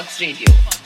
Fox Radio.